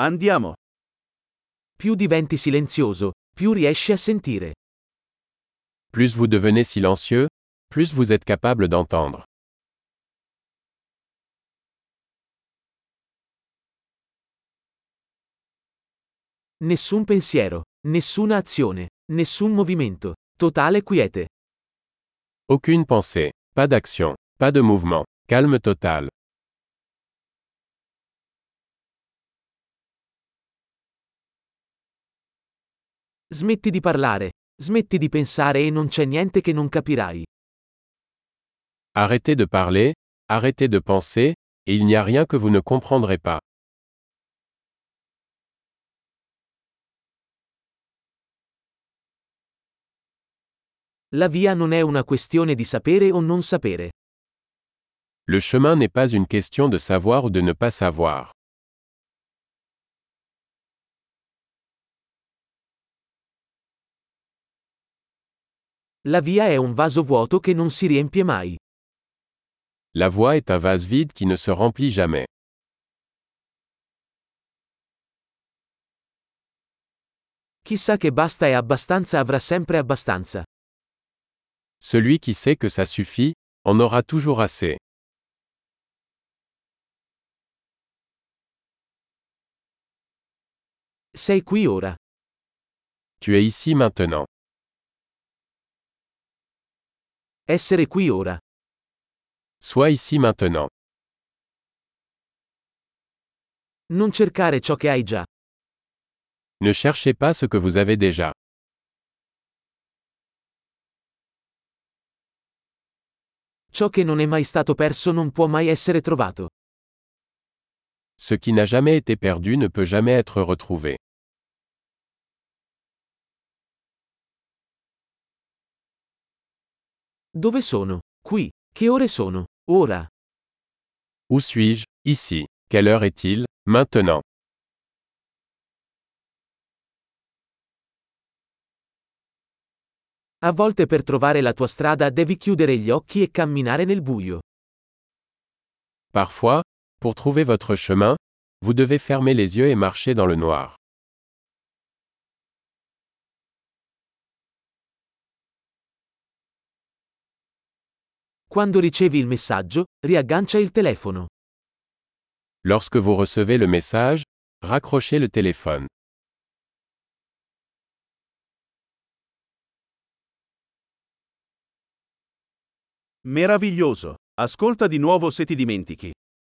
Andiamo. Più diventi silenzioso, più riesci a sentire. Plus vous devenez silencieux, plus vous êtes capable d'entendre. Nessun pensiero, nessuna azione, nessun movimento. Totale quiete. Aucune pensée, pas d'action, pas de mouvement, calme total. Smetti di parlare, smetti di pensare e non c'è niente che non capirai. Arrêtez de parler, arrêtez de penser, et il n'y a rien que vous ne comprendrez pas. La via non è una questione di sapere o non sapere. Le chemin n'est pas une question de savoir ou de ne pas savoir. La via è un vaso vuoto che non si riempie mai. La voie est un vase vide qui ne se remplit jamais. Chissà che basta e abbastanza avrà sempre abbastanza. Celui qui sait que ça suffit, en aura toujours assez. Sei qui ora? Tu es ici maintenant. Essere qui ora. Sois ici maintenant. Non cercare ciò che hai già. Ne cherchez pas ce que vous avez déjà. Ciò che non è mai stato perso non può mai essere trovato. Ce qui n'a jamais été perdu ne peut jamais être retrouvé. Dove sono? Qui? Che ore sono? Ora. Où suis-je? Ici. Quelle heure est-il? Maintenant. A volte per trovare la tua strada devi chiudere gli occhi e camminare nel buio. Parfois, pour trouver votre chemin, vous devez fermer les yeux et marcher dans le noir. Quando ricevi il messaggio, riaggancia il telefono. Lorsque vous recevez le message, raccrochez le téléphone. Meraviglioso. Ascolta di nuovo se ti dimentichi.